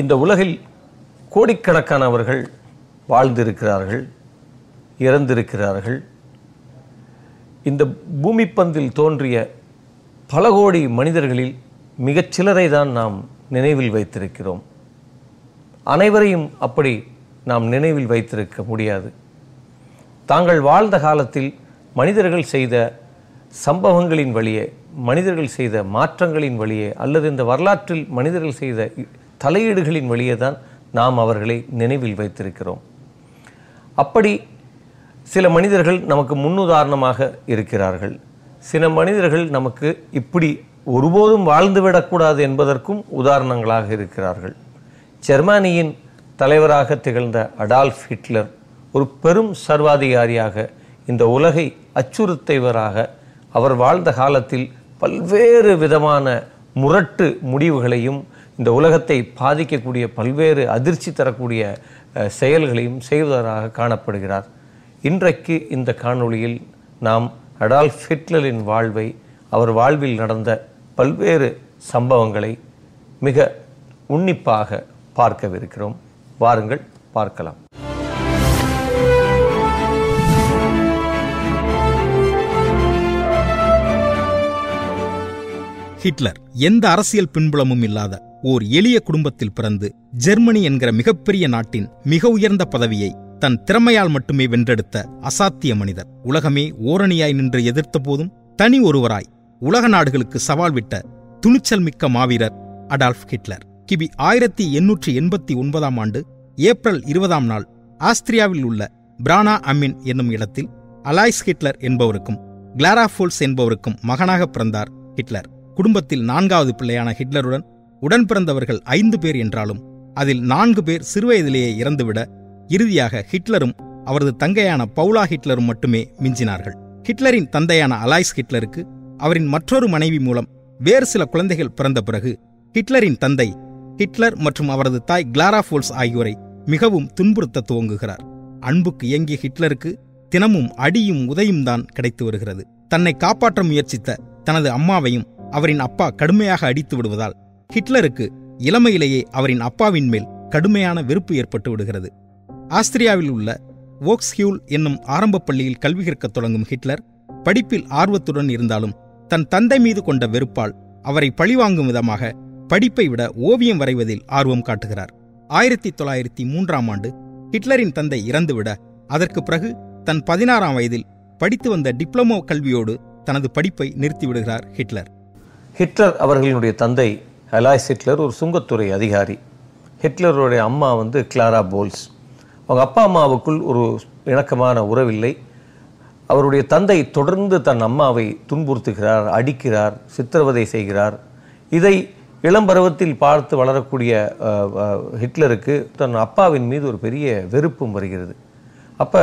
இந்த உலகில் கோடிக்கணக்கானவர்கள் வாழ்ந்திருக்கிறார்கள் இறந்திருக்கிறார்கள். இந்த பூமிப்பந்தில் தோன்றிய பல கோடி மனிதர்களில் மிகச் சிலரை தான் நாம் நினைவில் வைத்திருக்கிறோம். அனைவரையும் அப்படி நாம் நினைவில் வைத்திருக்க முடியாது. தாங்கள் வாழ்ந்த காலத்தில் மனிதர்கள் செய்த சம்பவங்களின் வழியே மனிதர்கள் செய்த மாற்றங்களின் வழியே அல்லது இந்த வரலாற்றில் மனிதர்கள் செய்த தலையீடுகளின் வழியே தான் நாம் அவர்களை நினைவில் வைத்திருக்கிறோம். அப்படி சில மனிதர்கள் நமக்கு முன்னுதாரணமாக இருக்கிறார்கள். சில மனிதர்கள் நமக்கு இப்படி ஒருபோதும் வாழ்ந்துவிடக்கூடாது என்பதற்கும் உதாரணங்களாக இருக்கிறார்கள். ஜெர்மானியின் தலைவராக திகழ்ந்த அடால்ஃப் ஹிட்லர் ஒரு பெரும் சர்வாதிகாரியாக இந்த உலகை அச்சுறுத்தவராக அவர் வாழ்ந்த காலத்தில் பல்வேறு விதமான முரட்டு முடிவுகளையும் இந்த உலகத்தை பாதிக்கக்கூடிய பல்வேறு அதிர்ச்சி தரக்கூடிய செயல்களையும் செய்வதாக காணப்படுகிறார். இன்றைக்கு இந்த காணொளியில் நாம் அடால்ஃப் ஹிட்லரின் வாழ்வை அவர் வாழ்வில் நடந்த பல்வேறு சம்பவங்களை மிக உன்னிப்பாக பார்க்கவிருக்கிறோம். வாருங்கள் பார்க்கலாம். ஹிட்லர் எந்த அரசியல் பின்புலமும் இல்லாத ஓர் எளிய குடும்பத்தில் பிறந்து ஜெர்மனி என்கிற மிகப்பெரிய நாட்டின் மிக உயர்ந்த பதவியை தன் திறமையால் மட்டுமே வென்றெடுத்த அசாத்திய மனிதர். உலகமே ஓரணியாய் நின்று எதிர்த்த போதும் தனி ஒருவராய் உலக நாடுகளுக்கு சவால் விட்ட துணிச்சல் மிக்க மாவீரர் அடால்ஃப் ஹிட்லர். கிபி ஆயிரத்தி எண்ணூற்றி எண்பத்தி ஒன்பதாம் ஆண்டு ஏப்ரல் இருபதாம் நாள் ஆஸ்திரியாவில் உள்ள பிரானா அம்மின் என்னும் இடத்தில் அலாய்ஸ் ஹிட்லர் என்பவருக்கும் கிளாரா ஃபோல்ஸ் என்பவருக்கும் மகனாக பிறந்தார் ஹிட்லர். குடும்பத்தில் நான்காவது பிள்ளையான ஹிட்லருடன் உடன் பிறந்தவர்கள் ஐந்து பேர் என்றாலும் அதில் நான்கு பேர் சிறுவயதிலேயே இறந்துவிட இறுதியாக ஹிட்லரும் அவரது தங்கையான பவுலா ஹிட்லரும் மட்டுமே மிஞ்சினார்கள். ஹிட்லரின் தந்தையான அலாய்ஸ் ஹிட்லருக்கு அவரின் மற்றொரு மனைவி மூலம் வேறு சில குழந்தைகள் பிறந்த பிறகு ஹிட்லரின் தந்தை ஹிட்லர் மற்றும் அவரது தாய் கிளாரா ஃபோல்ஸ் ஆகியோரை மிகவும் துன்புறுத்த துவங்குகிறார். அன்புக்கு இயங்கிய ஹிட்லருக்கு தினமும் அடியும் உதையும் தான் கிடைத்து வருகிறது. தன்னை காப்பாற்ற முயற்சித்த தனது அம்மாவையும் அவரின் அப்பா கடுமையாக அடித்து விடுவதால் ஹிட்லருக்கு இளமையிலேயே அவரின் அப்பாவின் மேல் கடுமையான வெறுப்பு ஏற்பட்டு விடுகிறது. ஆஸ்திரியாவில் உள்ள வோக்ஸ்ஹியூல் என்னும் ஆரம்பப் பள்ளியில் கல்வி கற்கத் தொடங்கும் ஹிட்லர் படிப்பில் ஆர்வத்துடன் இருந்தாலும் தன் தந்தை மீது கொண்ட வெறுப்பால் அவரை பழிவாங்கும் விதமாக படிப்பை விட ஓவியம் வரைவதில் ஆர்வம் காட்டுகிறார். ஆயிரத்தி தொள்ளாயிரத்தி மூன்றாம் ஆண்டு ஹிட்லரின் தந்தை இறந்துவிட அதற்கு பிறகு தன் பதினாறாம் வயதில் படித்து வந்த டிப்ளமோ கல்வியோடு தனது படிப்பை நிறுத்திவிடுகிறார் ஹிட்லர். ஹிட்லர் அவர்களினுடைய தந்தை அலாய்ஸ் ஹிட்லர் ஒரு சுங்கத்துறை அதிகாரி. ஹிட்லருடைய அம்மா வந்து கிளாரா போல்ஸ். அவங்க அப்பா அம்மாவுக்குள் ஒரு இணக்கமான உறவில்லை. அவருடைய தந்தை தொடர்ந்து தன் அம்மாவை துன்புறுத்துகிறார் அடிக்கிறார் சித்திரவதை செய்கிறார். இதை இளம் பருவத்தில் பார்த்து வளரக்கூடிய ஹிட்லருக்கு தன் அப்பாவின் மீது ஒரு பெரிய வெறுப்பும் வருகிறது. அப்போ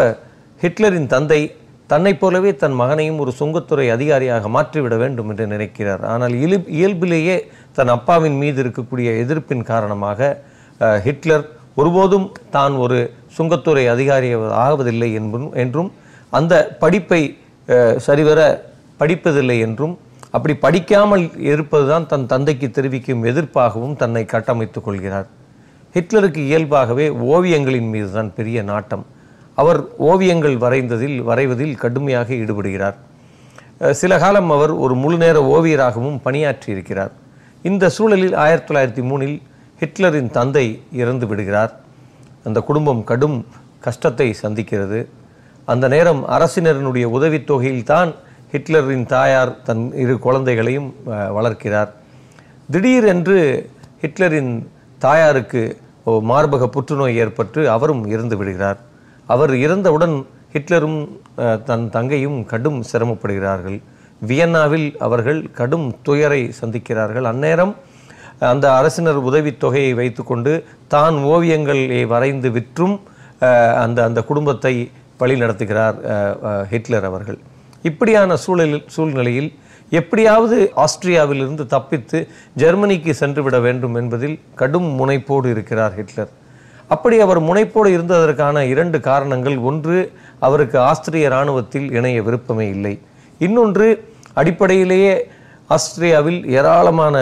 ஹிட்லரின் தந்தை தன்னைப் போலவே தன் மகனையும் ஒரு சுங்கத்துறை அதிகாரியாக மாற்றிவிட வேண்டும் என்று நினைக்கிறார். ஆனால் இயல்பிலேயே தன் அப்பாவின் மீது இருக்கக்கூடிய எதிர்ப்பின் காரணமாக ஹிட்லர் ஒருபோதும் தான் ஒரு சுங்கத்துறை அதிகாரி ஆவதில்லை என்பதும் என்றும் அந்த படிப்பை சரிவர படிப்பதில்லை என்றும் அப்படி படிக்காமல் இருப்பதுதான் தன் தந்தைக்கு தெரிவிக்கும் எதிர்ப்பாகவும் தன்னை கட்டமைத்துக் கொள்கிறார். ஹிட்லருக்கு இயல்பாகவே ஓவியங்களின் மீது தான் பெரிய நாட்டம். அவர் ஓவியங்கள் வரைந்ததில் வரைவதில் கடுமையாக ஈடுபடுகிறார். சில காலம் அவர் ஒரு முழுநேர ஓவியராகவும் பணியாற்றி இருக்கிறார் இந்த சூழலில் ஆயிரத்தி தொள்ளாயிரத்தி மூணில் ஹிட்லரின் தந்தை இறந்து விடுகிறார். அந்த குடும்பம் கடும் கஷ்டத்தை சந்திக்கிறது. அந்த நேரம் அரசினரினுடைய உதவித்தொகையில் தான் ஹிட்லரின் தாயார் தன் இரு குழந்தைகளையும் வளர்க்கிறார். திடீரென்று ஹிட்லரின் தாயாருக்கு மார்பக புற்றுநோய் ஏற்பட்டு அவரும் இறந்து விடுகிறார். அவர் இறந்தவுடன் ஹிட்லரும் தன் தங்கையும் கடும் சிரமப்படுகிறார்கள். வியன்னாவில் அவர்கள் கடும் துயரை சந்திக்கிறார்கள். அந்நேரம் அந்த அரசினர் உதவித் தொகையை வைத்துக்கொண்டு தான் ஓவியங்களை வரைந்து விற்றும் அந்த அந்த குடும்பத்தை வழி நடத்துகிறார் ஹிட்லர் அவர்கள். இப்படியான சூழலில் சூழ்நிலையில் எப்படியாவது ஆஸ்திரியாவிலிருந்து தப்பித்து ஜெர்மனிக்கு சென்றுவிட வேண்டும் என்பதில் கடும் முனைப்போடு இருக்கிறார் ஹிட்லர். அப்படி அவர் முனைப்போடு இருந்ததற்கான இரண்டு காரணங்கள். ஒன்று அவருக்கு ஆஸ்திரிய இராணுவத்தில் இணைய விருப்பமே இல்லை. இன்னொன்று அடிப்படையிலேயே ஆஸ்திரியாவில் ஏராளமான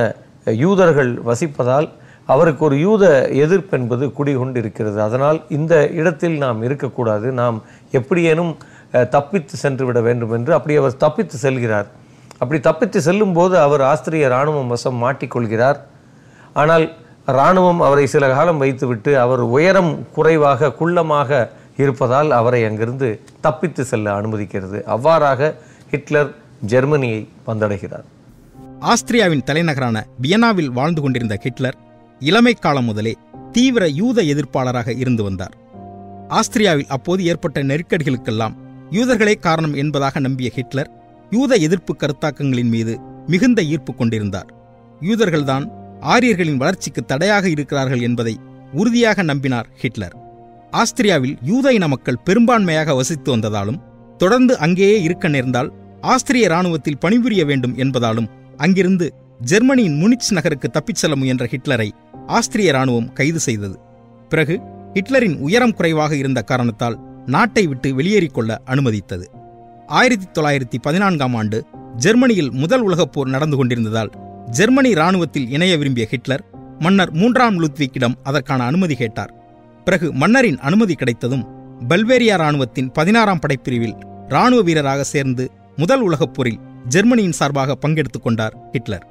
யூதர்கள் வசிப்பதால் அவருக்கு ஒரு யூத எதிர்ப்பு என்பது குடிகொண்டு இருக்கிறது அதனால் இந்த இடத்தில் நாம் இருக்கக்கூடாது. நாம் எப்படியேனும் தப்பித்து சென்று விட வேண்டும் என்று அப்படி அவர் தப்பித்து செல்கிறார். அப்படி தப்பித்து செல்லும்போது அவர் ஆஸ்திரிய இராணுவம் வசம் மாட்டிக்கொள்கிறார். ஆனால் இராணுவம் அவரை சில காலம் வைத்துவிட்டு அவர் உயரம் குறைவாக குள்ளமாக இருப்பதால் அவரை அங்கிருந்து தப்பித்து செல்ல அனுமதிக்கிறது. அவ்வாறாக ஹிட்லர் ஜெர்மனியை வந்தடைகிறார். ஆஸ்திரியாவின் தலைநகரான வியனாவில் வாழ்ந்து கொண்டிருந்த ஹிட்லர் இளமை காலம் முதலே தீவிர யூத எதிர்ப்பாளராக இருந்து வந்தார். ஆஸ்திரியாவில் அப்போது ஏற்பட்ட நெருக்கடிகளுக்கெல்லாம் யூதர்களே காரணம் என்பதாக நம்பிய ஹிட்லர் யூத எதிர்ப்பு கருத்தாக்கங்களின் மீது மிகுந்த ஈர்ப்பு கொண்டிருந்தார். யூதர்கள்தான் ஆரியர்களின் வளர்ச்சிக்கு தடையாக இருக்கிறார்கள் என்பதை உறுதியாக நம்பினார் ஹிட்லர். ஆஸ்திரியாவில் யூத இன மக்கள் பெரும்பான்மையாக வசித்து வந்ததாலும் தொடர்ந்து அங்கேயே இருக்க நேர்ந்தால் ஆஸ்திரிய இராணுவத்தில் பணிபுரிய வேண்டும் என்பதாலும் அங்கிருந்து ஜெர்மனியின் முனிச் நகருக்கு தப்பிச் செல்ல முயன்ற ஹிட்லரை ஆஸ்திரிய இராணுவம் கைது செய்தது. பிறகு ஹிட்லரின் உயரம் குறைவாக இருந்த காரணத்தால் நாட்டை விட்டு வெளியேறிக் கொள்ள அனுமதித்தது. ஆயிரத்தி தொள்ளாயிரத்தி பதினான்காம் ஆண்டு ஜெர்மனியில் முதல் உலகப் போர் நடந்து கொண்டிருந்ததால் ஜெர்மனி இராணுவத்தில் இணைய விரும்பிய ஹிட்லர் மன்னர் மூன்றாம் லுத்விக்கிடம் அதற்கான அனுமதி கேட்டார். பிறகு மன்னரின் அனுமதி கிடைத்ததும் பல்வேரியா இராணுவத்தின் பதினாறாம் படைப்பிரிவில் இராணுவ வீரராக சேர்ந்து முதல் உலகப் போரில் ஜெர்மனியின் சார்பாக பங்கெடுத்துக் கொண்டார் ஹிட்லர்.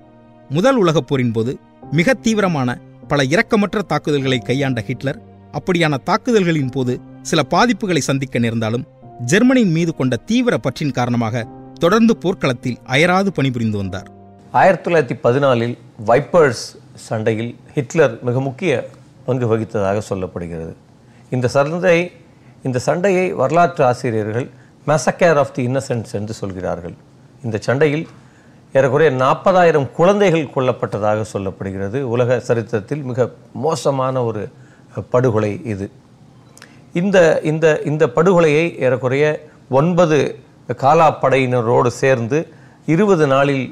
முதல் உலகப் போரின் போது மிக தீவிரமான பல இரக்கமற்ற தாக்குதல்களை கையாண்ட ஹிட்லர் அப்படியான தாக்குதல்களின் போது சில பாதிப்புகளை சந்திக்க நேர்ந்தாலும் ஜெர்மனியின் மீது கொண்ட தீவிர பற்றின் காரணமாக தொடர்ந்து போர்க்களத்தில் அயராது பணிபுரிந்து வந்தார். ஆயிரத்தி தொள்ளாயிரத்தி பதினாலில் வைப்பர்ஸ் சண்டையில் ஹிட்லர் மிக முக்கிய பங்கு வகித்ததாக சொல்லப்படுகிறது. இந்த சண்டை இந்த சண்டையை வரலாற்று ஆசிரியர்கள் மெசக்கேர் ஆஃப் தி இன்னசென்ட்ஸ் என்று சொல்கிறார்கள். இந்த சண்டையில் ஏறக்குறைய நாற்பதாயிரம் குழந்தைகள் கொல்லப்பட்டதாக சொல்லப்படுகிறது. உலக சரித்திரத்தில் மிக மோசமான ஒரு படுகொலை இது. இந்த இந்த இந்த படுகொலையை ஏறக்குறைய ஒன்பது காலாப்படையினரோடு சேர்ந்து இருபது நாளில்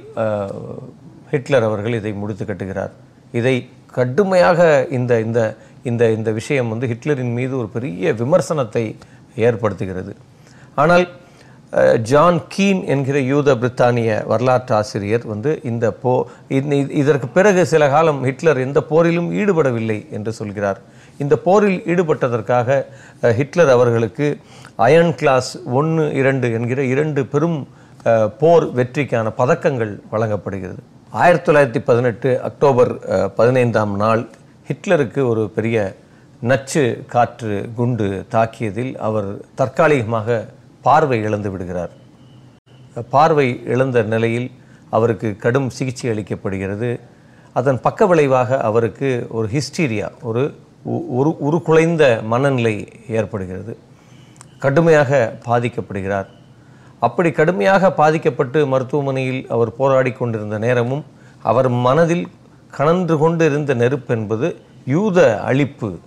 ஹிட்லர் அவர்கள் இதை முடித்து கட்டுகிறார். இதை கடுமையாக இந்த இந்த இந்த இந்த விஷயம் வந்து ஹிட்லரின் மீது ஒரு பெரிய விமர்சனத்தை ஏற்படுத்துகிறது. ஆனால் ஜான் கீன் என்கிற யூத பிரித்தானிய வரலாற்று ஆசிரியர் வந்து இந்த போ இதற்கு பிறகு சில காலம் ஹிட்லர் எந்த போரிலும் ஈடுபடவில்லை என்று சொல்கிறார். இந்த போரில் ஈடுபட்டதற்காக ஹிட்லர் அவர்களுக்கு அயன் கிளாஸ் ஒன்று இரண்டு என்கிற இரண்டு பெரும் போர் வெற்றிக்கான பதக்கங்கள் வழங்கப்படுகிறது. ஆயிரத்தி தொள்ளாயிரத்தி பதினெட்டு அக்டோபர் பதினைந்தாம் நாள் ஹிட்லருக்கு ஒரு பெரிய நச்சு காற்று குண்டு தாக்கியதில் அவர் தற்காலிகமாக பார்வை இழந்து விடுகிறார். பார்வை இழந்த நிலையில் அவருக்கு கடும் சிகிச்சை அளிக்கப்படுகிறது. அதன் பக்க விளைவாக அவருக்கு ஒரு ஹிஸ்டீரியா ஒரு உ- உரு உருக்குலைந்த மனநிலை ஏற்படுகிறது. கடுமையாக பாதிக்கப்படுகிறார். அப்படி கடுமையாக பாதிக்கப்பட்டு மருத்துவமனையில் அவர் போராடி கொண்டிருந்த நேரமும் அவர் மனதில் கனன்று கொண்டு இருந்த நெருப்பு என்பது யூத அழிப்பு.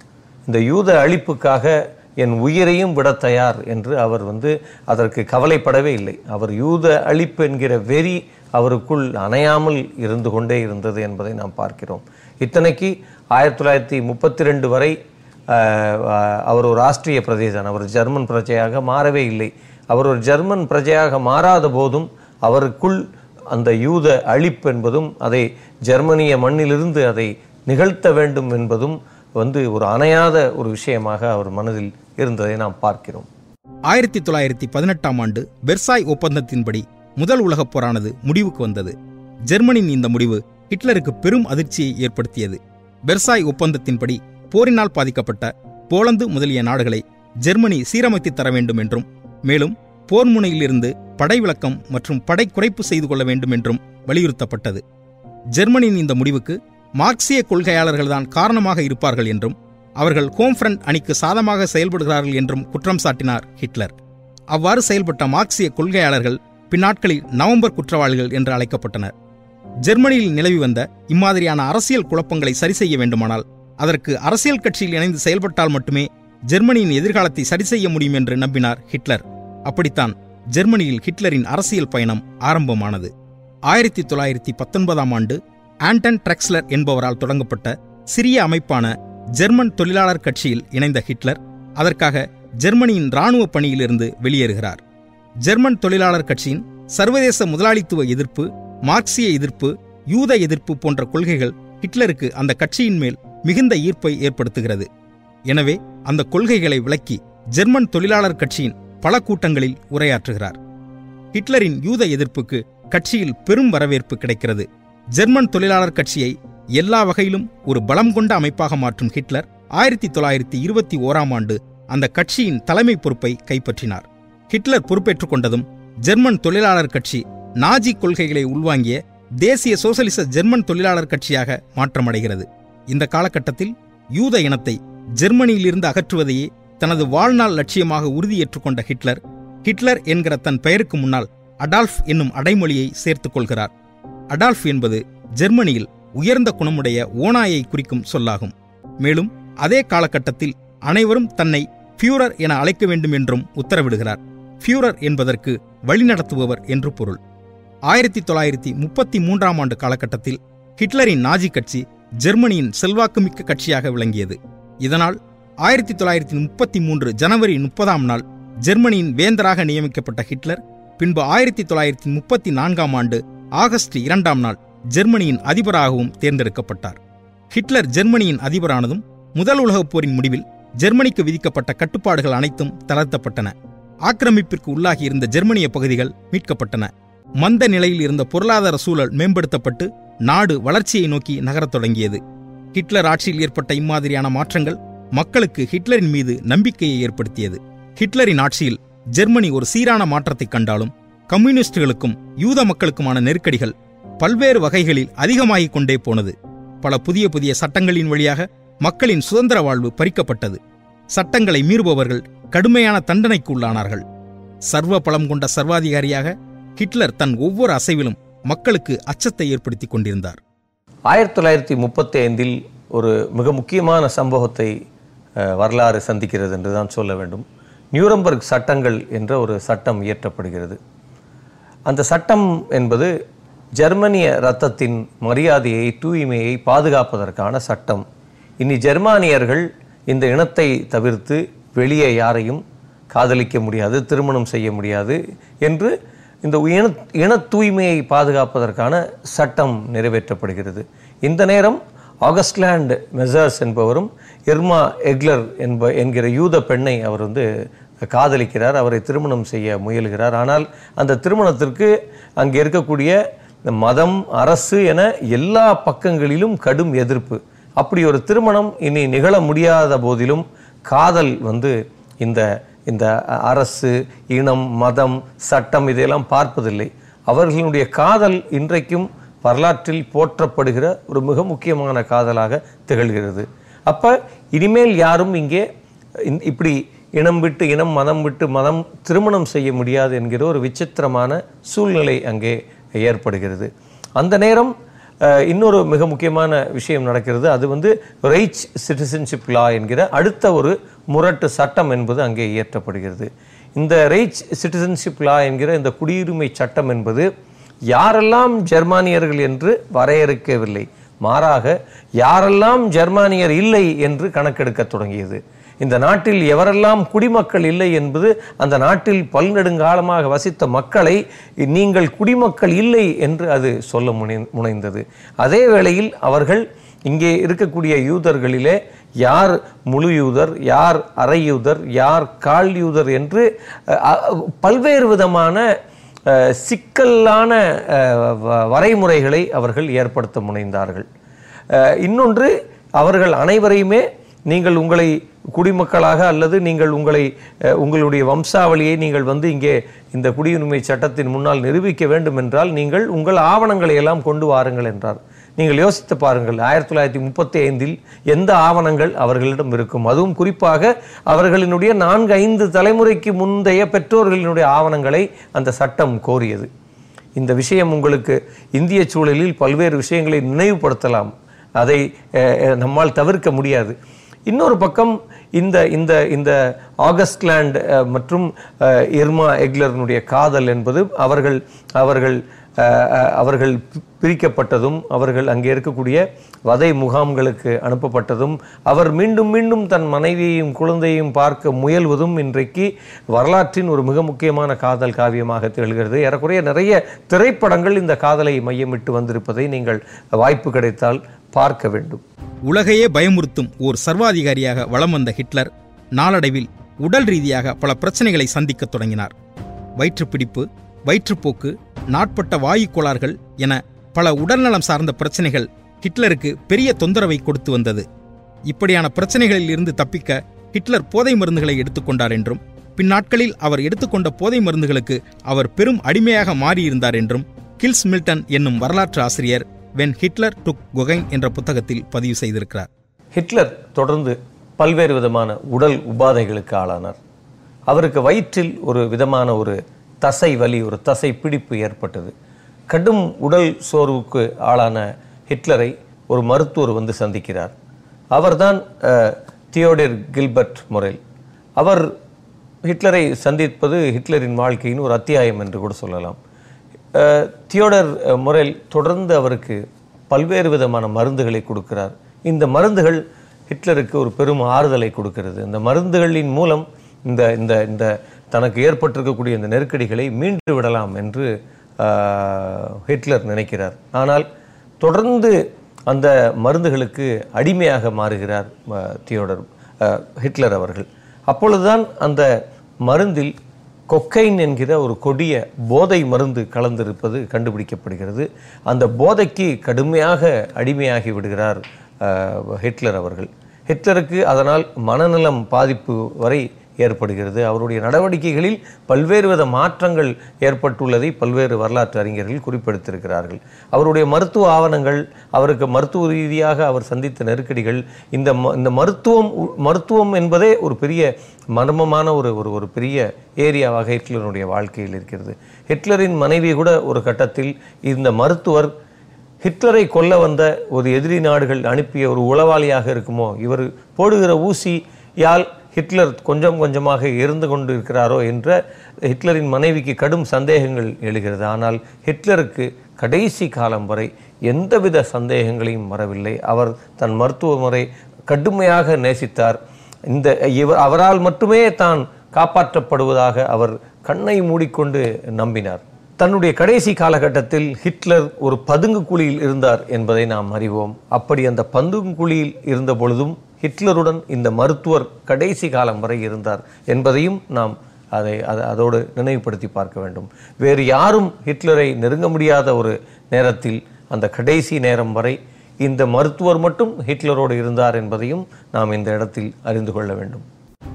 இந்த யூத அழிப்புக்காக என் உயிரையும் விட தயார் என்று அவர் வந்து அதற்கு கவலைப்படவே இல்லை. அவர் யூத அழிப்பு என்கிற வெறி அவருக்குள் அணையாமல் இருந்து கொண்டே இருந்தது என்பதை நாம் பார்க்கிறோம். இத்தனைக்கு ஆயிரத்தி தொள்ளாயிரத்தி முப்பத்தி ரெண்டு வரை அவர் ஒரு ஆஸ்திரிய பிரதேசன் அவர் ஜெர்மன் பிரஜையாக மாறவே இல்லை. அவர் ஒரு ஜெர்மன் பிரஜையாக மாறாத போதும் அவருக்குள் அந்த யூத அழிப்பு என்பதும் அதை ஜெர்மனிய மண்ணிலிருந்து அதை நிகழ்த்த வேண்டும் என்பதும் வந்து ஒரு அணையாத ஒரு விஷயமாக அவர் மனதில் இருந்ததை நாம் பார்க்கிறோம். ஆயிரத்தி தொள்ளாயிரத்தி பதினெட்டாம் ஆண்டு வெர்சாய் ஒப்பந்தத்தின்படி முதல் உலகப் போரானது முடிவுக்கு வந்தது. ஜெர்மனியின் இந்த முடிவு ஹிட்லருக்கு பெரும் அதிர்ச்சியை ஏற்படுத்தியது. பெர்சாய் ஒப்பந்தத்தின்படி போரினால் பாதிக்கப்பட்ட போலந்து முதலிய நாடுகளை ஜெர்மனி சீரமைத்து தர வேண்டும் என்றும் மேலும் போர் முனையிலிருந்து படை விளக்கம் மற்றும் படை குறைப்பு செய்து கொள்ள வேண்டும் என்றும் வலியுறுத்தப்பட்டது. ஜெர்மனியின் இந்த முடிவுக்கு மார்க்சிய கொள்கையாளர்கள்தான் காரணமாக இருப்பார்கள் என்றும் அவர்கள் ஹோம் ஃப்ரண்ட் அணிக்கு சாதமாக செயல்படுகிறார்கள் என்றும் குற்றம் சாட்டினார் ஹிட்லர். அவ்வாறு செயல்பட்ட மார்க்சிய கொள்கையாளர்கள் பின்னாட்களில் நவம்பர் குற்றவாளிகள் என்று அழைக்கப்பட்டனர். ஜெர்மனியில் நிலவி வந்த இம்மாதிரியான அரசியல் குழப்பங்களை சரி செய்ய வேண்டுமானால் அதற்கு அரசியல் கட்சியில் இணைந்து செயல்பட்டால் மட்டுமே ஜெர்மனியின் எதிர்காலத்தை சரி செய்ய முடியும் என்று நம்பினார் ஹிட்லர். அப்படித்தான் ஜெர்மனியில் ஹிட்லரின் அரசியல் பயணம் ஆரம்பமானது. ஆயிரத்தி தொள்ளாயிரத்தி பத்தொன்பதாம் ஆண்டு ஆண்டன் ட்ரெக்ஸ்லர் என்பவரால் தொடங்கப்பட்ட சிறிய அமைப்பான ஜெர்மன் தொழிலாளர் கட்சியில் இணைந்த ஹிட்லர் அதற்காக ஜெர்மனியின் இராணுவ பணியிலிருந்து வெளியேறுகிறார். ஜெர்மன் தொழிலாளர் கட்சியின் சர்வதேச முதலாளித்துவ எதிர்ப்பு மார்க்சிய எதிர்ப்பு யூத எதிர்ப்பு போன்ற கொள்கைகள் ஹிட்லருக்கு அந்த கட்சியின் மேல் மிகுந்த ஈர்ப்பை ஏற்படுத்துகிறது. எனவே அந்த கொள்கைகளை விளக்கி ஜெர்மன் தொழிலாளர் கட்சியின் பல கூட்டங்களில் உரையாற்றுகிறார். ஹிட்லரின் யூத எதிர்ப்புக்கு கட்சியில் பெரும் வரவேற்பு கிடைக்கிறது. ஜெர்மன் தொழிலாளர் கட்சியை எல்லா வகையிலும் ஒரு பலம் கொண்ட அமைப்பாக மாற்றும் ஹிட்லர் ஆயிரத்தி தொள்ளாயிரத்தி இருபத்தி ஓராம் ஆண்டு அந்த கட்சியின் தலைமை பொறுப்பை கைப்பற்றினார். ஹிட்லர் பொறுப்பேற்றுக் கொண்டதும் ஜெர்மன் தொழிலாளர் கட்சி நாஜி கொள்கைகளை உள்வாங்கிய தேசிய சோசலிச ஜெர்மன் தொழிலாளர் கட்சியாக மாற்றமடைகிறது. இந்த காலகட்டத்தில் யூத இனத்தை ஜெர்மனியிலிருந்து அகற்றுவதையே தனது வாழ்நாள் லட்சியமாக உறுதியேற்றுக் கொண்ட ஹிட்லர் ஹிட்லர் என்கிற தன் பெயருக்கு முன்னால் அடால்ஃப் என்னும் அடைமொழியை சேர்த்துக் கொள்கிறார். அடால்ஃப் என்பது ஜெர்மனியில் உயர்ந்த குணமுடைய ஓனாயை குறிக்கும் சொல்லாகும். மேலும் அதே காலகட்டத்தில் அனைவரும் தன்னை ஃபியூரர் என அழைக்க வேண்டும் என்றும் உத்தரவிடுகிறார். ஃபியூரர் என்பதற்கு வழிநடத்துபவர் என்று பொருள். ஆயிரத்தி தொள்ளாயிரத்தி முப்பத்தி மூன்றாம் ஆண்டு காலகட்டத்தில் ஹிட்லரின் நாஜி கட்சி ஜெர்மனியின் செல்வாக்குமிக்க கட்சியாக விளங்கியது. இதனால் ஆயிரத்தி தொள்ளாயிரத்தி முப்பத்தி மூன்று ஜனவரி முப்பதாம் நாள் ஜெர்மனியின் வேந்தராக நியமிக்கப்பட்ட ஹிட்லர் பின்பு ஆயிரத்தி தொள்ளாயிரத்தி முப்பத்தி நான்காம் ஆண்டு ஆகஸ்ட் இரண்டாம் நாள் ஜெர்மனியின் அதிபராகவும் தேர்ந்தெடுக்கப்பட்டார். ஹிட்லர் ஜெர்மனியின் அதிபரானதும் முதல் உலகப் போரின் முடிவில் ஜெர்மனிக்கு விதிக்கப்பட்ட கட்டுப்பாடுகள் அனைத்தும் தளர்த்தப்பட்டன. ஆக்கிரமிப்பிற்கு உள்ளாகியிருந்த ஜெர்மனிய பகுதிகள் மீட்கப்பட்டன. மந்த நிலையில் இருந்த பொருளாதார சூழல் மேம்படுத்தப்பட்டு நாடு வளர்ச்சியை நோக்கி நகரத் தொடங்கியது. ஹிட்லர் ஆட்சியில் ஏற்பட்ட இம்மாதிரியான மாற்றங்கள் மக்களுக்கு ஹிட்லரின் மீது நம்பிக்கையை ஏற்படுத்தியது. ஹிட்லரின் ஆட்சியில் ஜெர்மனி ஒரு சீரான மாற்றத்தை கண்டாலும் கம்யூனிஸ்டுகளுக்கும் யூத மக்களுக்குமான நெருக்கடிகள் பல்வேறு வகைகளில் அதிகமாகிக் கொண்டே போனது. பல புதிய புதிய சட்டங்களின் வழியாக மக்களின் சுதந்திர வாழ்வு பறிக்கப்பட்டது. சட்டங்களை மீறுபவர்கள் கடுமையான தண்டனைக்கு உள்ளானார்கள். சர்வ பலம் கொண்ட சர்வாதிகாரியாக ஹிட்லர் தன் ஒவ்வொரு அசைவிலும் மக்களுக்கு அச்சத்தை ஏற்படுத்திக் கொண்டிருந்தார். ஆயிரத்தி தொள்ளாயிரத்தி முப்பத்தி ஐந்தில் ஒரு மிக முக்கியமான சம்பவத்தை வரலாறு சந்திக்கிறது என்று தான் சொல்ல வேண்டும். நியூரம்பர்க் சட்டங்கள் என்ற ஒரு சட்டம் இயற்றப்படுகிறது. அந்த சட்டம் என்பது ஜெர்மனிய இரத்தத்தின் மரியாதையை தூய்மையை பாதுகாப்பதற்கான சட்டம். இனி ஜெர்மானியர்கள் இந்த இனத்தை தவிர்த்து வெளியே யாரையும் காதலிக்க முடியாது திருமணம் செய்ய முடியாது என்று இந்த இன இன தூய்மையை பாதுகாப்பதற்கான சட்டம் நிறைவேற்றப்படுகிறது. இந்த நேரம் ஆகஸ்ட்லேண்ட் மெசர்ஸ் என்பவரும் இர்மா எக்லர் என்ப என்கிற யூத பெண்ணை அவர் வந்து காதலிக்கிறார் அவரை திருமணம் செய்ய முயல்கிறார். ஆனால் அந்த திருமணத்திற்கு அங்கே இருக்கக்கூடிய இந்த மதம் அரசு என எல்லா பக்கங்களிலும் கடும் எதிர்ப்பு. அப்படி ஒரு திருமணம் இனி நிகழ முடியாத போதிலும் காதல் வந்து இந்த இந்த அரசு இனம் மதம் சட்டம் இதையெல்லாம் பார்ப்பதில்லை. அவர்களுடைய காதல் இன்றைக்கும் வரலாற்றில் போற்றப்படுகிற ஒரு மிக முக்கியமான காதலாக திகழ்கிறது. அப்போ இனிமேல் யாரும் இங்கே இப்படி இனம் விட்டு இனம் மதம் விட்டு மதம் திருமணம் செய்ய முடியாது என்கிற ஒரு விசித்திரமான சூழ்நிலை அங்கே ஏற்படுகிறது. அந்த நேரம் இன்னொரு மிக முக்கியமான விஷயம் நடக்கிறது. அது வந்து ரைச் சிட்டிசன்ஷிப் லா என்கிற அடுத்த ஒரு முரட்டு சட்டம் என்பது அங்கே இயற்றப்படுகிறது. இந்த ரைச் சிட்டிசன்ஷிப் லா என்கிற இந்த குடியுரிமை சட்டம் என்பது யாரெல்லாம் ஜெர்மானியர்கள் என்று வரையறுக்கவில்லை மாறாக யாரெல்லாம் ஜெர்மானியர் இல்லை என்று கணக்கெடுக்க தொடங்கியது. இந்த நாட்டில் எவரெல்லாம் குடிமக்கள் இல்லை என்பது அந்த நாட்டில் பல்நெடுங்காலமாக வசித்த மக்களை நீங்கள் குடிமக்கள் இல்லை என்று அது சொல்ல முனை முனைந்தது. அதே வேளையில் அவர்கள் இங்கே இருக்கக்கூடிய யூதர்களிலே யார் முழு யூதர் யார் அரை யூதர் யார் கால் யூதர் என்று பல்வேறு விதமான சிக்கலான வ- வரைமுறைகளை அவர்கள் ஏற்படுத்த முனைந்தார்கள். இன்னொன்று அவர்கள் அனைவரையுமே நீங்கள் உங்களை குடிமக்களாக அல்லது நீங்கள் உங்களை உங்களுடைய வம்சாவளியை நீங்கள் வந்து இங்கே இந்த குடியுரிமை சட்டத்தின் முன்னால் நிரூபிக்க வேண்டும் என்றால் நீங்கள் உங்கள் ஆவணங்களை எல்லாம் கொண்டு வாருங்கள் என்றார். நீங்கள் யோசித்து பாருங்கள் ஆயிரத்தி தொள்ளாயிரத்தி முப்பத்தி ஐந்தில் எந்த ஆவணங்கள் அவர்களிடம் இருக்கும்? அதுவும் குறிப்பாக அவர்களினுடைய நான்கு ஐந்து தலைமுறைக்கு முந்தைய பெற்றோர்களினுடைய ஆவணங்களை அந்த சட்டம் கோரியது. இந்த விஷயம் உங்களுக்கு இந்திய சூழலில் பல்வேறு விஷயங்களை நினைவுபடுத்தலாம். அதை நம்மால் தவிர்க்க முடியாது. இன்னொரு பக்கம் இந்த இந்த இந்த ஆகஸ்ட்லேண்ட் மற்றும் இர்மா எக்லர்னுடைய காதல் என்பது அவர்கள் அவர்கள் அவர்கள் பிரிக்கப்பட்டதும் அவர்கள் அங்கே இருக்கக்கூடிய வதை முகாம்களுக்கு அனுப்பப்பட்டதும் அவர் மீண்டும் மீண்டும் தன் மனைவியையும் குழந்தையையும் பார்க்க முயல்வதும் இன்றைக்கு வரலாற்றின் ஒரு மிக முக்கியமான காதல் காவியமாக திகழ்கிறது. ஏறக்குறைய நிறைய திரைப்படங்கள் இந்த காதலை மையமிட்டு வந்திருப்பதை நீங்கள் வாய்ப்பு கிடைத்தால் பார்க்க வேண்டும். உலகையே பயமுறுத்தும் ஓர் சர்வாதிகாரியாக வலம் வந்த ஹிட்லர் நாளடைவில் உடல் ரீதியாக பல பிரச்சனைகளை சந்திக்கத் தொடங்கினார். வயிற்றுப்பிடிப்பு வயிற்றுப்போக்கு நாட்பட்ட வாயு கோளாறுகள் என பல உடல்நலம் சார்ந்த பிரச்சனைகள் ஹிட்லருக்கு பெரிய தொந்தரவை கொடுத்து வந்தது. இப்படியான பிரச்சனைகளில் இருந்து தப்பிக்க ஹிட்லர் போதை மருந்துகளை எடுத்துக்கொண்டார் என்றும் பின்னாட்களில் அவர் எடுத்துக்கொண்ட போதை மருந்துகளுக்கு அவர் பெரும் அடிமையாக மாறியிருந்தார் என்றும் கில்ஸ் மில்டன் என்னும் வரலாற்று ஆசிரியர் வென் ஹிட்லர் டுக் கொகைன் என்ற புத்தகத்தில் பதிவு செய்திருக்கிறார். ஹிட்லர் தொடர்ந்து பல்வேறு விதமான உடல் உபாதைகளுக்கு ஆளானார். அவருக்கு வயிற்றில் ஒரு விதமான ஒரு தசை வலி ஒரு தசை பிடிப்பு ஏற்பட்டது. கடும் உடல் சோர்வுக்கு ஆளான ஹிட்லரை ஒரு மருத்துவர் வந்து சந்திக்கிறார். அவர்தான் தியோடர் கில்பர்ட் முறைல் அவர் ஹிட்லரை சந்திப்பது ஹிட்லரின் வாழ்க்கையின் ஒரு அத்தியாயம் என்று கூட சொல்லலாம். தியோடர் முறைல் தொடர்ந்து அவருக்கு பல்வேறு விதமான மருந்துகளை கொடுக்கிறார். இந்த மருந்துகள் ஹிட்லருக்கு ஒரு பெரும் ஆறுதலை கொடுக்கிறது. இந்த மருந்துகளின் மூலம் இந்த இந்த இந்த தனக்கு ஏற்பட்டிருக்கக்கூடிய இந்த நெருக்கடிகளை மீண்டு விடலாம் என்று ஹிட்லர் நினைக்கிறார். ஆனால் தொடர்ந்து அந்த மருந்துகளுக்கு அடிமையாக மாறுகிறார் தியோடர் ஹிட்லர் அவர்கள். அப்பொழுதுதான் அந்த மருந்தில் கொக்கைன் என்கிற ஒரு கொடிய போதை மருந்து கலந்திருப்பது கண்டுபிடிக்கப்படுகிறது. அந்த போதைக்கு கடுமையாக அடிமையாகி விடுகிறார் ஹிட்லர் அவர்கள். ஹிட்லருக்கு அதனால் மனநலம் பாதிப்பு வரை ஏற்படுகிறது. அவருடைய நடவடிக்கைகளில் பல்வேறு வித மாற்றங்கள் ஏற்பட்டுள்ளதை பல்வேறு வரலாற்று அறிஞர்கள் குறிப்பிடுத்திருக்கிறார்கள். அவருடைய மருத்துவ ஆவணங்கள் அவருக்கு மருத்துவ ரீதியாக அவர் சந்தித்த நெருக்கடிகள் இந்த ம- இந்த மருத்துவம் உ- மருத்துவம் என்பதே ஒரு பெரிய மர்மமான ஒரு ஒரு ஒரு பெரிய ஏரியாவாக ஹிட்லருடைய வாழ்க்கையில் இருக்கிறது. ஹிட்லரின் மனைவி கூட ஒரு கட்டத்தில் இந்த மருத்துவர் ஹிட்லரை கொல்ல வந்த ஒரு எதிரி நாடுகள் அனுப்பிய ஒரு உளவாளியாக இருக்குமோ? இவர் போடுகிற ஊசியால் ஹிட்லர் கொஞ்சம் கொஞ்சமாக இருந்து கொண்டு இருக்கிறாரோ என்ற ஹிட்லரின் மனைவிக்கு கடும் சந்தேகங்கள் எழுகிறது. ஆனால் ஹிட்லருக்கு கடைசி காலம் வரை எந்தவித சந்தேகங்களையும் வரவில்லை. அவர் தன் மருத்துவ முறை கடுமையாக நேசித்தார். இந்த இவர் அவரால் மட்டுமே தான் காப்பாற்றப்படுவதாக அவர் கண்ணை மூடிக்கொண்டு நம்பினார். தன்னுடைய கடைசி காலகட்டத்தில் ஹிட்லர் ஒரு பதுங்கு குழியில் இருந்தார் என்பதை நாம் அறிவோம். அப்படி அந்த பதுங்கு குழியில் இருந்த பொழுதும் ஹிட்லருடன் இந்த மருத்துவர் கடைசி காலம் வரை இருந்தார் என்பதையும் நாம் அதை அதை- அதோடு நினைவுபடுத்தி பார்க்க வேண்டும். வேறு யாரும் ஹிட்லரை நெருங்க முடியாத ஒரு நேரத்தில் அந்த கடைசி நேரம் வரை இந்த மருத்துவர் மட்டும் ஹிட்லரோடு இருந்தார் என்பதையும் நாம் இந்த இடத்தில் அறிந்து கொள்ள வேண்டும்.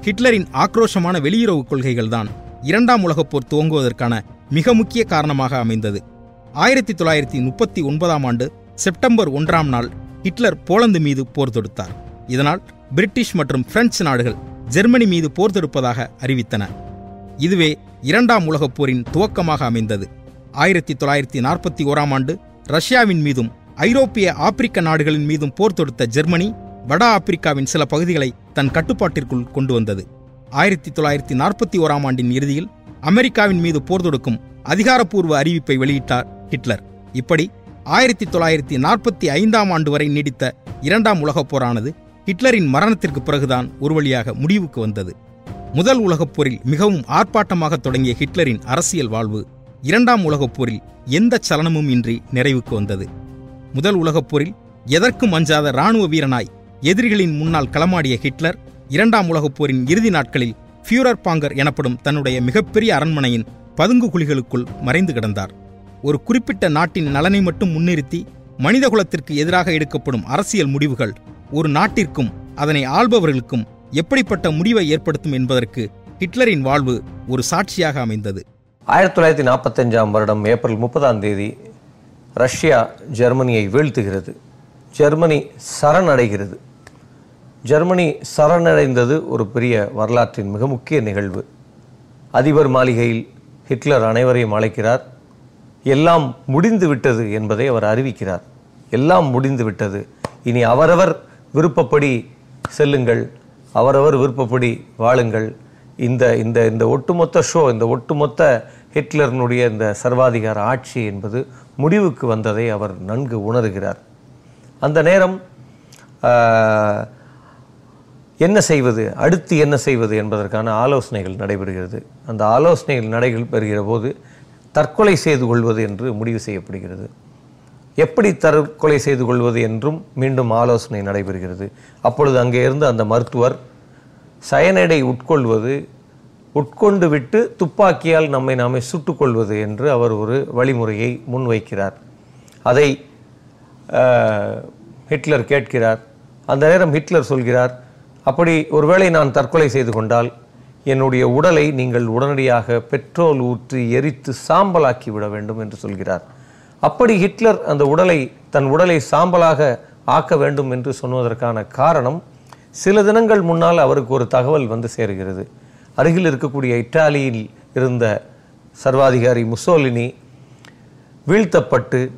ஹிட்லரின் ஆக்ரோஷமான வெளியுறவு கொள்கைகள் தான் இரண்டாம் உலகப் போர் துவங்குவதற்கான மிக முக்கிய காரணமாக அமைந்தது. ஆயிரத்தி தொள்ளாயிரத்தி முப்பத்தி ஒன்பதாம் ஆண்டு செப்டம்பர் ஒன்றாம் நாள் ஹிட்லர் போலந்து மீது போர் தொடுத்தார். இதனால் பிரிட்டிஷ் மற்றும் பிரெஞ்சு நாடுகள் ஜெர்மனி மீது போர் தொடுப்பதாக அறிவித்தன. இதுவே இரண்டாம் உலகப் போரின் துவக்கமாக அமைந்தது. ஆயிரத்தி தொள்ளாயிரத்தி நாற்பத்தி ஓராம் ஆண்டு ரஷ்யாவின் மீதும் ஐரோப்பிய ஆப்பிரிக்க நாடுகளின் மீதும் போர் தொடுத்த ஜெர்மனி வட ஆப்பிரிக்காவின் சில பகுதிகளை தன் கட்டுப்பாட்டிற்குள் கொண்டு வந்தது. ஆயிரத்தி தொள்ளாயிரத்தி நாற்பத்தி ஓராம் ஆண்டின் இறுதியில் அமெரிக்காவின் மீது போர் தொடுக்கும் அதிகாரப்பூர்வ அறிவிப்பை வெளியிட்டார் ஹிட்லர். இப்படி ஆயிரத்தி தொள்ளாயிரத்தி நாற்பத்தி ஐந்தாம் ஆண்டு வரை நீடித்த இரண்டாம் உலகப் போரானது ஹிட்லரின் மரணத்திற்கு பிறகுதான் ஒரு வழியாக முடிவுக்கு வந்தது. முதல் உலகப் போரில் மிகவும் ஆர்ப்பாட்டமாக தொடங்கிய ஹிட்லரின் அரசியல் வாழ்வு இரண்டாம் உலகப் போரில் எந்த சலனமும் இன்றி நிறைவுக்கு வந்தது. முதல் உலகப் போரில் எதற்கும் அஞ்சாத இராணுவ வீரனாய் எதிரிகளின் முன்னால் களமாடிய ஹிட்லர் இரண்டாம் உலகப் போரின் இறுதி நாட்களில் ஃபியூரர் பாங்கர் எனப்படும் தன்னுடைய மிகப்பெரிய அரண்மனையின் பதுங்கு குழிகளுக்குள் மறைந்து கிடந்தார். ஒரு குறிப்பிட்ட நாட்டின் நலனை மட்டும் முன்னிறுத்தி மனிதகுலத்திற்கு எதிராக எடுக்கப்படும் அரசியல் முடிவுகள் ஒரு நாட்டிற்கும் அதனை ஆள்பவர்களுக்கும் எப்படிப்பட்ட முடிவை ஏற்படுத்தும் என்பதற்கு ஹிட்லரின் வாழ்வு ஒரு சாட்சியாக அமைந்தது. ஆயிரத்தி தொள்ளாயிரத்தி நாற்பத்தஞ்சாம் வருடம் ஏப்ரல் முப்பதாம் தேதி ரஷ்யா ஜெர்மனியை வீழ்த்துகிறது. ஜெர்மனி சரணடைகிறது. ஜெர்மனி சரணடைந்தது ஒரு பெரிய வரலாற்றின் மிக முக்கிய நிகழ்வு. அதிபர் மாளிகையில் ஹிட்லர் அனைவரையும் அழைக்கிறார். எல்லாம் முடிந்து விட்டது என்பதை அவர் அறிவிக்கிறார். எல்லாம் முடிந்து விட்டது இனி அவரவர் விருப்பப்படி செல்லுங்கள் அவரவர் விருப்பப்படி வாழுங்கள். இந்த இந்த இந்த ஒட்டுமொத்த ஷோ இந்த ஒட்டுமொத்த ஹிட்லரினுடைய இந்த சர்வாதிகார ஆட்சி என்பது முடிவுக்கு வந்ததை அவர் நன்கு உணர்கிறார். அந்த நேரம் என்ன செய்வது அடுத்து என்ன செய்வது என்பதற்கான ஆலோசனைகள் நடைபெறுகிறது. அந்த ஆலோசனைகள் நடைபெறுகிற போது தற்கொலை செய்து கொள்வது என்று முடிவு செய்யப்படுகிறது. எப்படி தற்கொலை செய்து கொள்வது என்றும் மீண்டும் ஆலோசனை நடைபெறுகிறது. அப்பொழுது அங்கே இருந்து அந்த மருத்துவர் சயனடை உட்கொள்வது உட்கொண்டு விட்டு துப்பாக்கியால் நம்மை நாமே சுட்டுக்கொள்வது என்று அவர் ஒரு வழிமுறையை முன்வைக்கிறார். அதை ஹிட்லர் கேட்கிறார். அந்த நேரம் ஹிட்லர் சொல்கிறார் அப்படி ஒருவேளை நான் தற்கொலை செய்து கொண்டால் என்னுடைய உடலை நீங்கள் உடனடியாக பெட்ரோல் ஊற்றி எரித்து சாம்பலாக்கி விட வேண்டும் என்று சொல்கிறார். அப்படி ஹிட்லர் அந்த உடலை தன் உடலை சாம்பலாக ஆக்க வேண்டும் என்று சொன்னதற்கான காரணம் சில தினங்கள் முன்னால் அவருக்கு ஒரு தகவல் வந்து சேருகிறது. அருகில் இருக்கக்கூடிய இத்தாலியில் இருந்த சர்வாதிகாரி முசோலினி வீழ்த்தப்பட்டு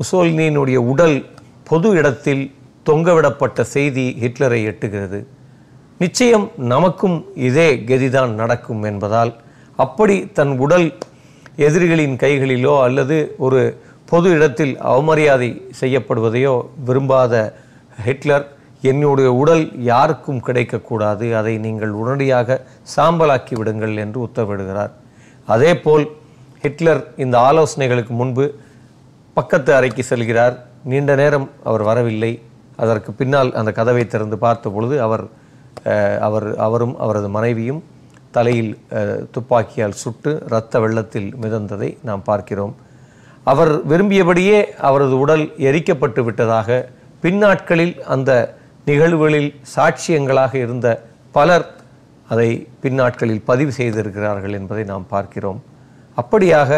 முசோலினியினுடைய உடல் பொது இடத்தில் தொங்கவிடப்பட்ட செய்தி ஹிட்லரை எட்டுகிறது. நிச்சயம் நமக்கும் இதே கதிதான் நடக்கும் என்பதால் அப்படி தன் உடல் எதிரிகளின் கைகளிலோ அல்லது ஒரு பொது இடத்தில் அவமரியாதை செய்யப்படுவதையோ விரும்பாத ஹிட்லர் என்னுடைய உடல் யாருக்கும் கிடைக்கக்கூடாது. அதை நீங்கள் உடனடியாக சாம்பலாக்கி விடுங்கள் என்று உத்தரவிடுகிறார். அதேபோல் ஹிட்லர் இந்த ஆலோசனைகளுக்கு முன்பு பக்கத்து அறைக்கு செல்கிறார். நீண்ட நேரம் அவர் வரவில்லை. அதற்கு பின்னால் அந்த கதவை திறந்து பார்த்த பொழுது அவர் அவர் அவரும் அவரது மனைவியும் தலையில் துப்பாக்கியால் சுட்டு இரத்த வெள்ளத்தில் மிதந்ததை நாம் பார்க்கிறோம். அவர் விரும்பியபடியே அவரது உடல் எரிக்கப்பட்டு விட்டதாக பின்னாட்களில் அந்த நிகழ்வுகளில் சாட்சியங்களாக இருந்த பலர் அதை பின்னாட்களில் பதிவு செய்திருக்கிறார்கள் என்பதை நாம் பார்க்கிறோம். அப்படியாக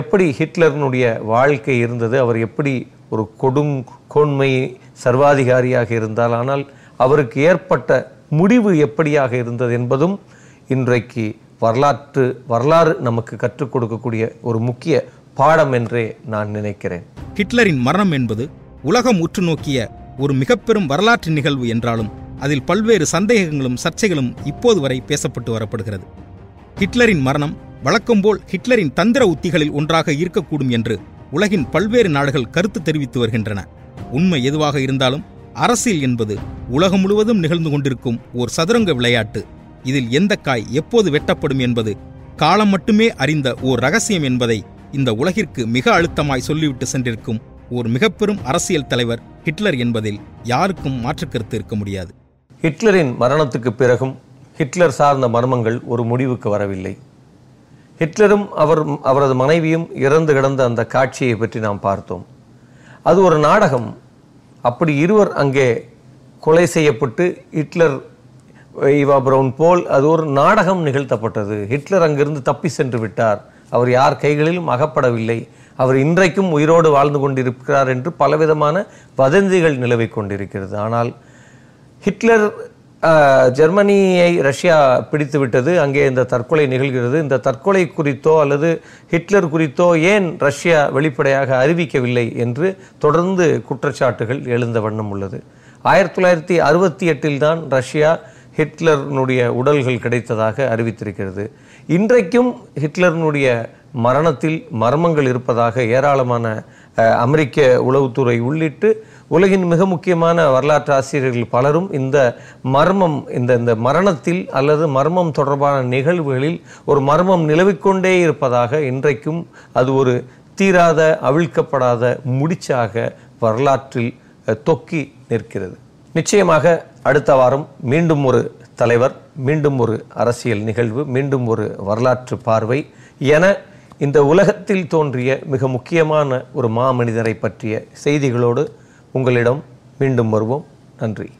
எப்படி ஹிட்லரினுடைய வாழ்க்கை இருந்தது? அவர் எப்படி ஒரு கொடும் கோன்மை சர்வாதிகாரியாக இருந்தால் ஆனால் அவருக்கு ஏற்பட்ட முடிவு எப்படியாக இருந்தது என்பதும் இன்றைக்கு வரலாற்று வரலாறு நமக்கு கற்றுக் கொடுக்கக்கூடிய ஒரு முக்கிய பாடம் என்றே நான் நினைக்கிறேன். ஹிட்லரின் மரணம் என்பது உலகம் உற்று நோக்கிய ஒரு மிகப்பெரும் வரலாற்று நிகழ்வு என்றாலும் அதில் பல்வேறு சந்தேகங்களும் சர்ச்சைகளும் இப்போது வரை பேசப்பட்டு வரப்படுகிறது. ஹிட்லரின் மரணம் வழக்கம்போல் ஹிட்லரின் தந்திர உத்திகளில் ஒன்றாக இருக்கக்கூடும் என்று உலகின் பல்வேறு நாடுகள் கருத்து தெரிவித்து வருகின்றன. உண்மை எதுவாக இருந்தாலும் அரசியல் என்பது உலகம் முழுவதும் நிகழ்ந்து கொண்டிருக்கும் ஓர் சதுரங்க விளையாட்டு. இதில் எந்த காய் எப்போது வெட்டப்படும் என்பது காலம் மட்டுமே அறிந்த ஓர் ரகசியம் என்பதை இந்த உலகிற்கு மிக அழுத்தமாய் சொல்லிவிட்டு சென்றிருக்கும் ஓர் மிகப்பெரும் அரசியல் தலைவர் ஹிட்லர் என்பதில் யாருக்கும் மாற்றுக்கருத்து இருக்க முடியாது. ஹிட்லரின் மரணத்துக்கு பிறகும் ஹிட்லர் சார்ந்த மர்மங்கள் ஒரு முடிவுக்கு வரவில்லை. ஹிட்லரும் அவர் அவரது மனைவியும் இறந்து கிடந்த அந்த காட்சியை பற்றி நாம் பார்த்தோம். அது ஒரு நாடகம். அப்படி இருவர் அங்கே கொலை செய்யப்பட்டு ஹிட்லர் ஈவா பிரவுன் போல் அது ஒரு நாடகம் நிகழ்த்தப்பட்டது. ஹிட்லர் அங்கிருந்து தப்பி சென்று விட்டார். அவர் யார் கைகளிலும் அகப்படவில்லை. அவர் இன்றைக்கும் உயிரோடு வாழ்ந்து கொண்டிருக்கிறார் என்று பலவிதமான வதந்திகள் நிலவிக் கொண்டிருக்கிறது. ஆனால் ஹிட்லர் ஜெர்மனியை ரஷ்யா பிடித்துவிட்டது அங்கே இந்த தற்கொலை நிகழ்கிறது. இந்த தற்கொலை குறித்தோ அல்லது ஹிட்லர் குறித்தோ ஏன் ரஷ்யா வெளிப்படையாக அறிவிக்கவில்லை என்று தொடர்ந்து குற்றச்சாட்டுகள் எழுந்த வண்ணம் உள்ளது. ஆயிரத்தி தொள்ளாயிரத்தி அறுபத்தி எட்டில் தான் ரஷ்யா ஹிட்லர்னுடைய உடல்கள் கிடைத்ததாக அறிவித்திருக்கிறது. இன்றைக்கும் ஹிட்லர்னுடைய மரணத்தில் மர்மங்கள் இருப்பதாக ஏராளமான அமெரிக்க உளவுத்துறை உள்ளிட்டு உலகின் மிக முக்கியமான வரலாற்று ஆசிரியர்கள் பலரும் இந்த மர்மம் இந்த இந்த மரணத்தில் அல்லது மர்மம் தொடர்பான நிகழ்வுகளில் ஒரு மர்மம் நிலவிக்கொண்டே இருப்பதாக இன்றைக்கும் அது ஒரு தீராத அவிழ்க்கப்படாத முடிச்சாக வரலாற்றில் தொக்கி நிற்கிறது. நிச்சயமாக அடுத்த வாரம் மீண்டும் ஒரு தலைவர் மீண்டும் ஒரு அரசியல் நிகழ்வு மீண்டும் ஒரு வரலாற்று பார்வை என இந்த உலகத்தில் தோன்றிய மிக முக்கியமான ஒரு மாமனிதரை பற்றிய செய்திகளோடு உங்களிடம் மீண்டும் வருவோம். நன்றி.